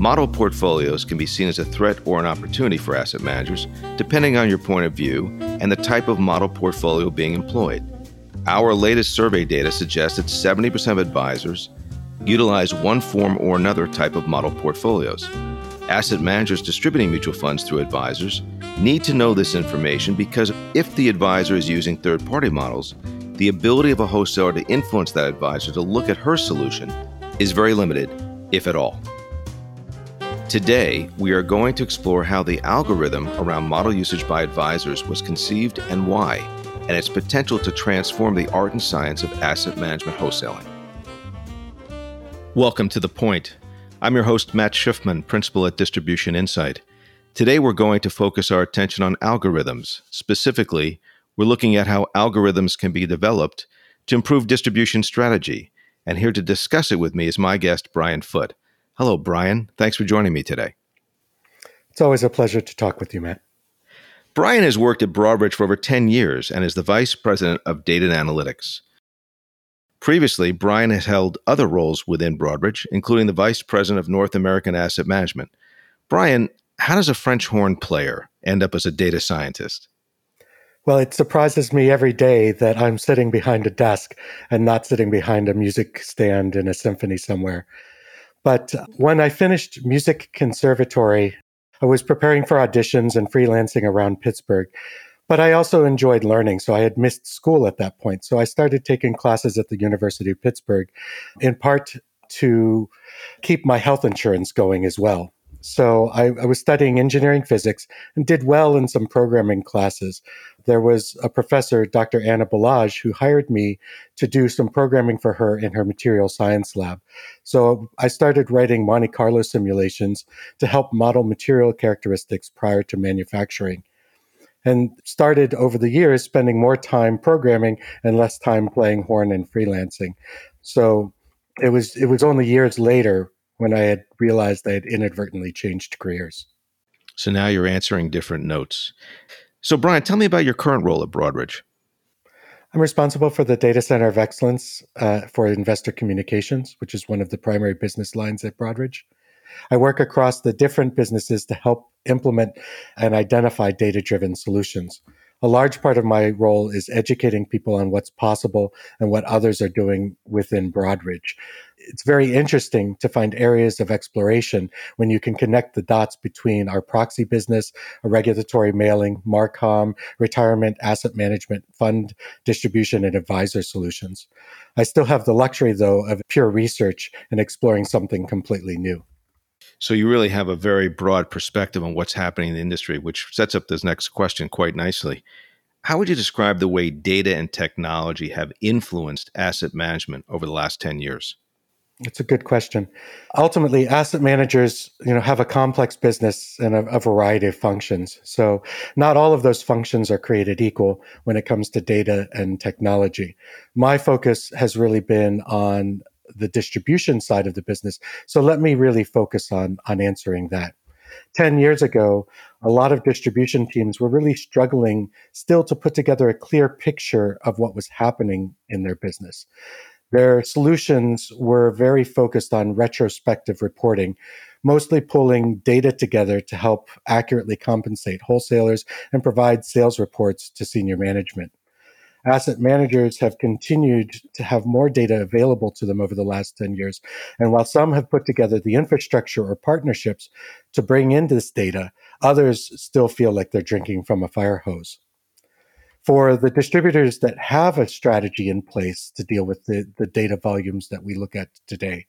Model portfolios can be seen as a threat or an opportunity for asset managers, depending on your point of view and the type of model portfolio being employed. Our latest survey data suggests that 70% of advisors utilize one form or another type of model portfolios. Asset managers distributing mutual funds through advisors need to know this information because if the advisor is using third party models, the ability of a wholesaler to influence that advisor to look at her solution is very limited, if at all. Today, we are going to explore how the algorithm around model usage by advisors was conceived and why, and its potential to transform the art and science of asset management wholesaling. Welcome to The Point. I'm your host, Matt Schiffman, Principal at Distribution Insight. Today, we're going to focus our attention on algorithms. Specifically, we're looking at how algorithms can be developed to improve distribution strategy. And here to discuss it with me is my guest, Brian Foote. Hello, Brian. Thanks for joining me today. It's always a pleasure to talk with you, Matt. Brian has worked at Broadridge for over 10 years and is the Vice President of Data and Analytics. Previously, Brian has held other roles within Broadridge, including the Vice President of North American Asset Management. Brian, how does a French horn player end up as a data scientist? Well, it surprises me every day that I'm sitting behind a desk and not sitting behind a music stand in a symphony somewhere. But when I finished music conservatory, I was preparing for auditions and freelancing around Pittsburgh. But I also enjoyed learning, so I had missed school at that point. So I started taking classes at the University of Pittsburgh, in part to keep my health insurance going as well. So I, I, was studying engineering physics and did well in some programming classes. There was a professor, Dr. Anna Balazs, who hired me to do some programming for her in her material science lab. So I started writing Monte Carlo simulations to help model material characteristics prior to manufacturing. And started over the years spending more time programming and less time playing horn and freelancing. So it was it was only years later when I had realized I had inadvertently changed careers. So now you're answering different notes. So, Brian, tell me about your current role at Broadridge. I'm responsible for the Data Center of Excellence uh, for Investor Communications, which is one of the primary business lines at Broadridge. I work across the different businesses to help implement and identify data driven solutions a large part of my role is educating people on what's possible and what others are doing within Broadridge. It's very interesting to find areas of exploration when you can connect the dots between our proxy business, a regulatory mailing, Marcom, retirement, asset management, fund distribution, and advisor solutions. I still have the luxury, though, of pure research and exploring something completely new. So you really have a very broad perspective on what's happening in the industry, which sets up this next question quite nicely. How would you describe the way data and technology have influenced asset management over the last 10 years? It's a good question. Ultimately, asset managers, you know, have a complex business and a, a, variety of functions. So not all of those functions are created equal when it comes to data and technology. My focus has really been on the distribution side of the business. So let me really focus on on answering that. 10 years ago, a lot of distribution teams were really struggling still to put together a clear picture of what was happening in their business. Their solutions were very focused on retrospective reporting, mostly pulling data together to help accurately compensate wholesalers and provide sales reports to senior management asset managers have continued to have more data available to them over the last 10 years. And while some have put together the infrastructure or partnerships to bring in this data, others still feel like they're drinking from a fire hose. For the distributors that have a strategy in place to deal with the, the data volumes that we look at today,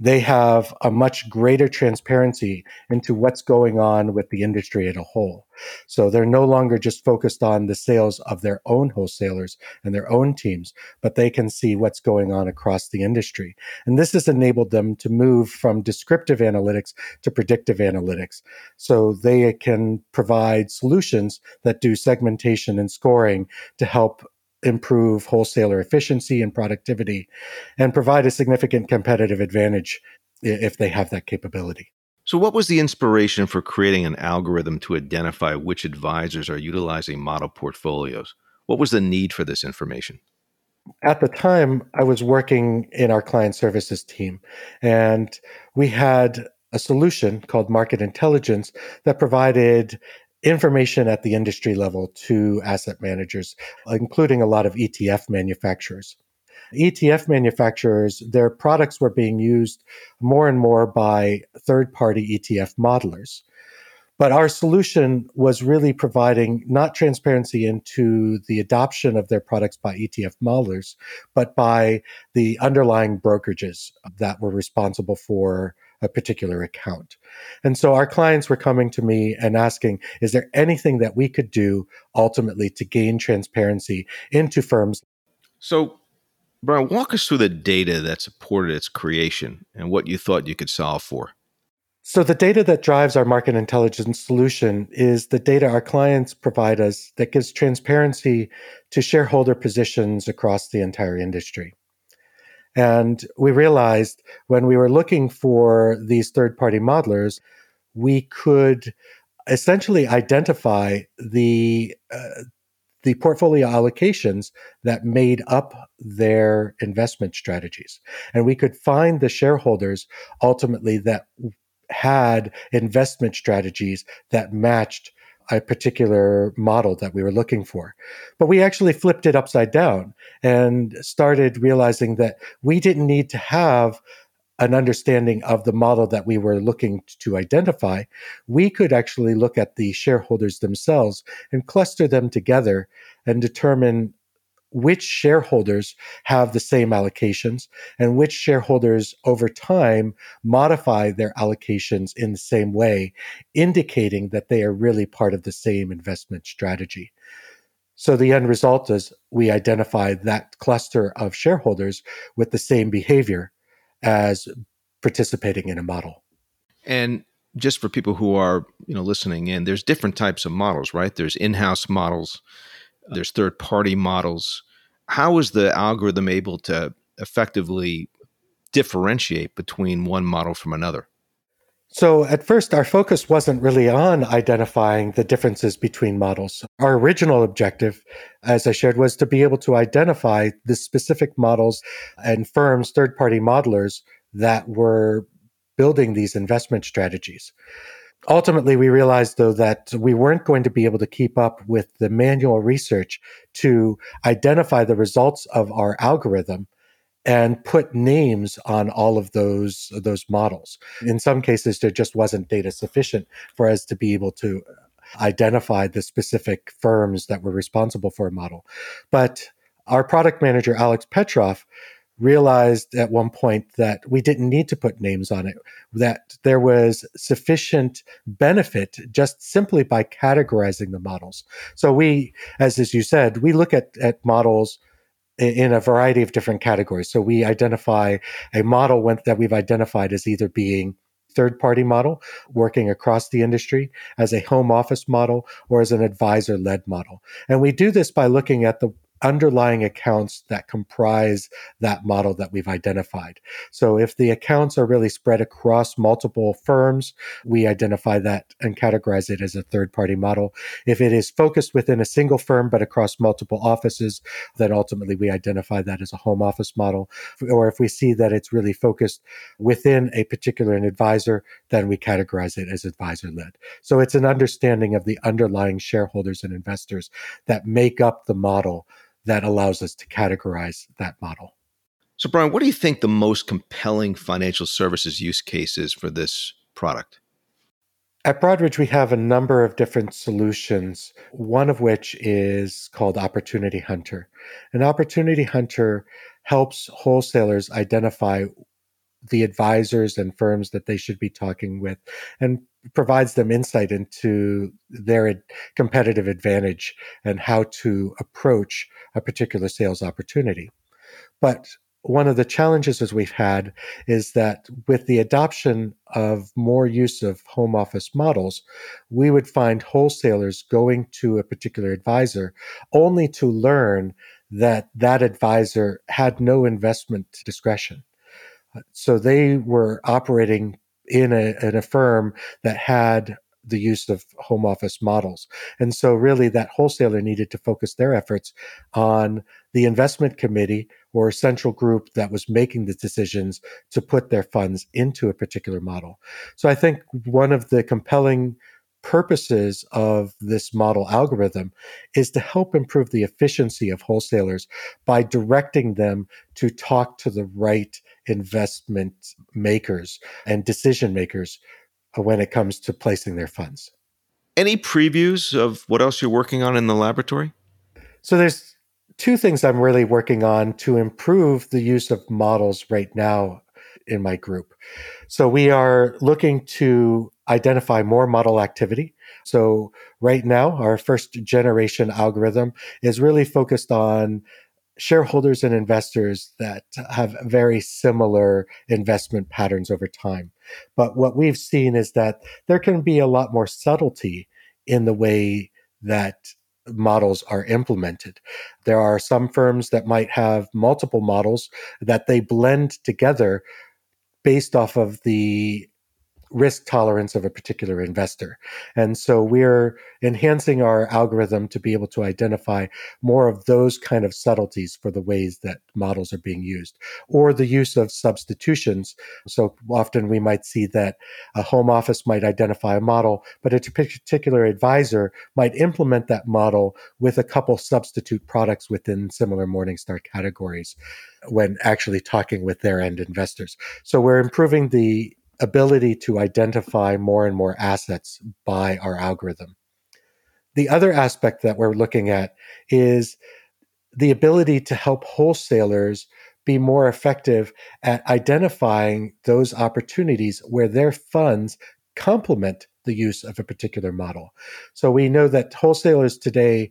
they have a much greater transparency into what's going on with the industry as a whole. So they're no longer just focused on the sales of their own wholesalers and their own teams, but they can see what's going on across the industry. And this has enabled them to move from descriptive analytics to predictive analytics. So they can provide solutions that do segmentation and scoring to help improve wholesaler efficiency and productivity and provide a significant competitive advantage if they have that capability. So, what was the inspiration for creating an algorithm to identify which advisors are utilizing model portfolios? What was the need for this information? At the time, I was working in our client services team, and we had a solution called market intelligence that provided information at the industry level to asset managers, including a lot of ETF manufacturers. ETF manufacturers, their products were being used more and more by third party ETF modelers. But our solution was really providing not transparency into the adoption of their products by ETF modelers, but by the underlying brokerages that were responsible for a particular account. And so our clients were coming to me and asking, is there anything that we could do ultimately to gain transparency into firms? So, Brian, walk us through the data that supported its creation and what you thought you could solve for. So, the data that drives our market intelligence solution is the data our clients provide us that gives transparency to shareholder positions across the entire industry. And we realized when we were looking for these third party modelers, we could essentially identify the uh, the portfolio allocations that made up their investment strategies. And we could find the shareholders ultimately that had investment strategies that matched a particular model that we were looking for. But we actually flipped it upside down and started realizing that we didn't need to have an understanding of the model that we were looking to identify. We could actually look at the shareholders themselves and cluster them together and determine which shareholders have the same allocations and which shareholders over time modify their allocations in the same way, indicating that they are really part of the same investment strategy. So the end result is we identify that cluster of shareholders with the same behavior as participating in a model. And just for people who are, you know, listening in, there's different types of models, right? There's in-house models, there's third party models. How is the algorithm able to effectively differentiate between one model from another? So, at first, our focus wasn't really on identifying the differences between models. Our original objective, as I shared, was to be able to identify the specific models and firms, third party modelers that were building these investment strategies. Ultimately, we realized, though, that we weren't going to be able to keep up with the manual research to identify the results of our algorithm and put names on all of those those models. In some cases, there just wasn't data sufficient for us to be able to uh, identify the specific firms that were responsible for a model. But our product manager, Alex Petrov, realized at one point that we didn't need to put names on it, that there was sufficient benefit just simply by categorizing the models. So we, as, as you said, we look at, at models in a variety of different categories. So we identify a model that we've identified as either being third party model working across the industry as a home office model or as an advisor led model. And we do this by looking at the underlying accounts that comprise that model that we've identified. So if the accounts are really spread across multiple firms, we identify that and categorize it as a third party model. If it is focused within a single firm but across multiple offices, then ultimately we identify that as a home office model. Or if we see that it's really focused within a particular advisor, then we categorize it as advisor led. So it's an understanding of the underlying shareholders and investors that make up the model that allows us to categorize that model. So, Brian, what do you think the most compelling financial services use case is for this product? At Broadridge, we have a number of different solutions, one of which is called Opportunity Hunter. An Opportunity Hunter helps wholesalers identify the advisors and firms that they should be talking with and provides them insight into their competitive advantage and how to approach a particular sales opportunity. But one of the challenges as we've had is that with the adoption of more use of home office models, we would find wholesalers going to a particular advisor only to learn that that advisor had no investment discretion. Uh, so they were operating in a, in a firm that had the use of home office models. And so, really, that wholesaler needed to focus their efforts on the investment committee or a central group that was making the decisions to put their funds into a particular model. So, I think one of the compelling purposes of this model algorithm is to help improve the efficiency of wholesalers by directing them to talk to the right investment makers and decision makers when it comes to placing their funds. Any previews of what else you're working on in the laboratory? So there's two things I'm really working on to improve the use of models right now in my group. So we are looking to identify more model activity. So right now, our first generation algorithm is really focused on shareholders and investors that have very similar investment patterns over time. But what we've seen is that there can be a lot more subtlety in the way that models are implemented. There are some firms that might have multiple models that they blend together based off of the risk tolerance of a particular investor. And so we're enhancing our algorithm to be able to identify more of those kind of subtleties for the ways that models are being used or the use of substitutions. So often we might see that a home office might identify a model, but a particular advisor might implement that model with a couple substitute products within similar Morningstar categories when actually talking with their end investors. So we're improving the ability to identify more and more assets by our algorithm. The other aspect that we're looking at is the ability to help wholesalers be more effective at identifying those opportunities where their funds complement the use of a particular model. So we know that wholesalers today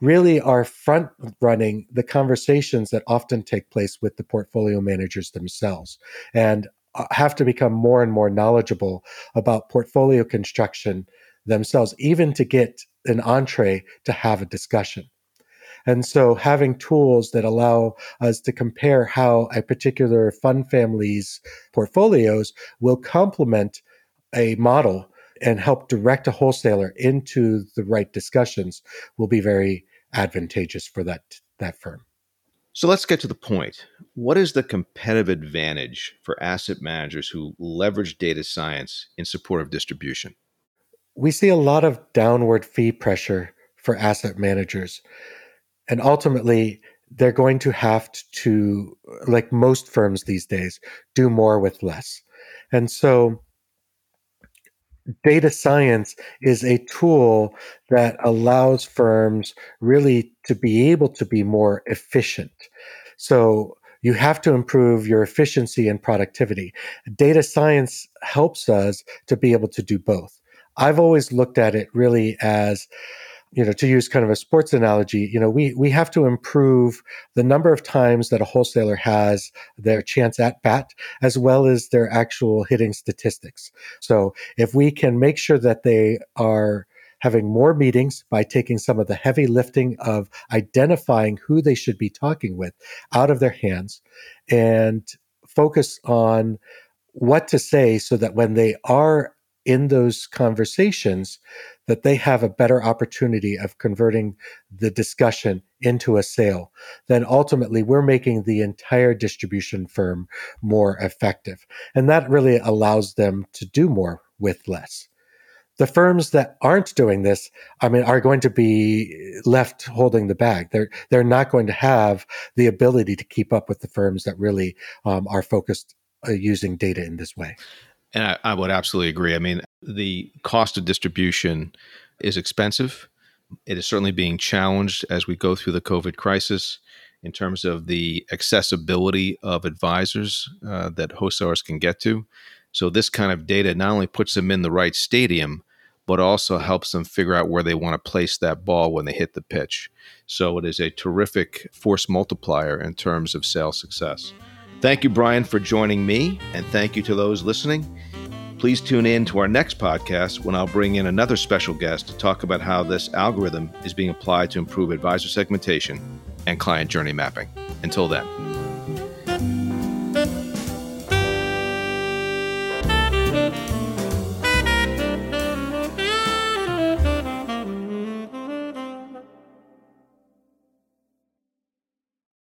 really are front running the conversations that often take place with the portfolio managers themselves. And Uh, have to become more and more knowledgeable about portfolio construction themselves, even to get an entree to have a discussion. And so having tools that allow us to compare how a particular fund family's portfolios will complement a model and help direct a wholesaler into the right discussions will be very advantageous for that, that firm. So let's get to the point. What is the competitive advantage for asset managers who leverage data science in support of distribution? We see a lot of downward fee pressure for asset managers. And ultimately, they're going to have to, like most firms these days, do more with less. And so data science is a tool that allows firms really to be able to be more efficient. So you have to improve your efficiency and productivity. Data science helps us to be able to do both. I've always looked at it really as you know, to use kind of a sports analogy, you know, we we have to improve the number of times that a wholesaler has their chance at bat, as well as their actual hitting statistics. So if we can make sure that they are having more meetings by taking some of the heavy lifting of identifying who they should be talking with out of their hands and focus on what to say so that when they are in those conversations that they have a better opportunity of converting the discussion into a sale, then ultimately we're making the entire distribution firm more effective. And that really allows them to do more with less. The firms that aren't doing this, I mean, are going to be left holding the bag. They're they're not going to have the ability to keep up with the firms that really um, are focused uh, using data in this way. And I, I would absolutely agree. I mean, the cost of distribution is expensive. It is certainly being challenged as we go through the COVID crisis in terms of the accessibility of advisors uh, that wholesalers can get to. So, this kind of data not only puts them in the right stadium, but also helps them figure out where they want to place that ball when they hit the pitch. So, it is a terrific force multiplier in terms of sales success. Thank you, Brian, for joining me, and thank you to those listening. Please tune in to our next podcast when I'll bring in another special guest to talk about how this algorithm is being applied to improve advisor segmentation and client journey mapping. Until then.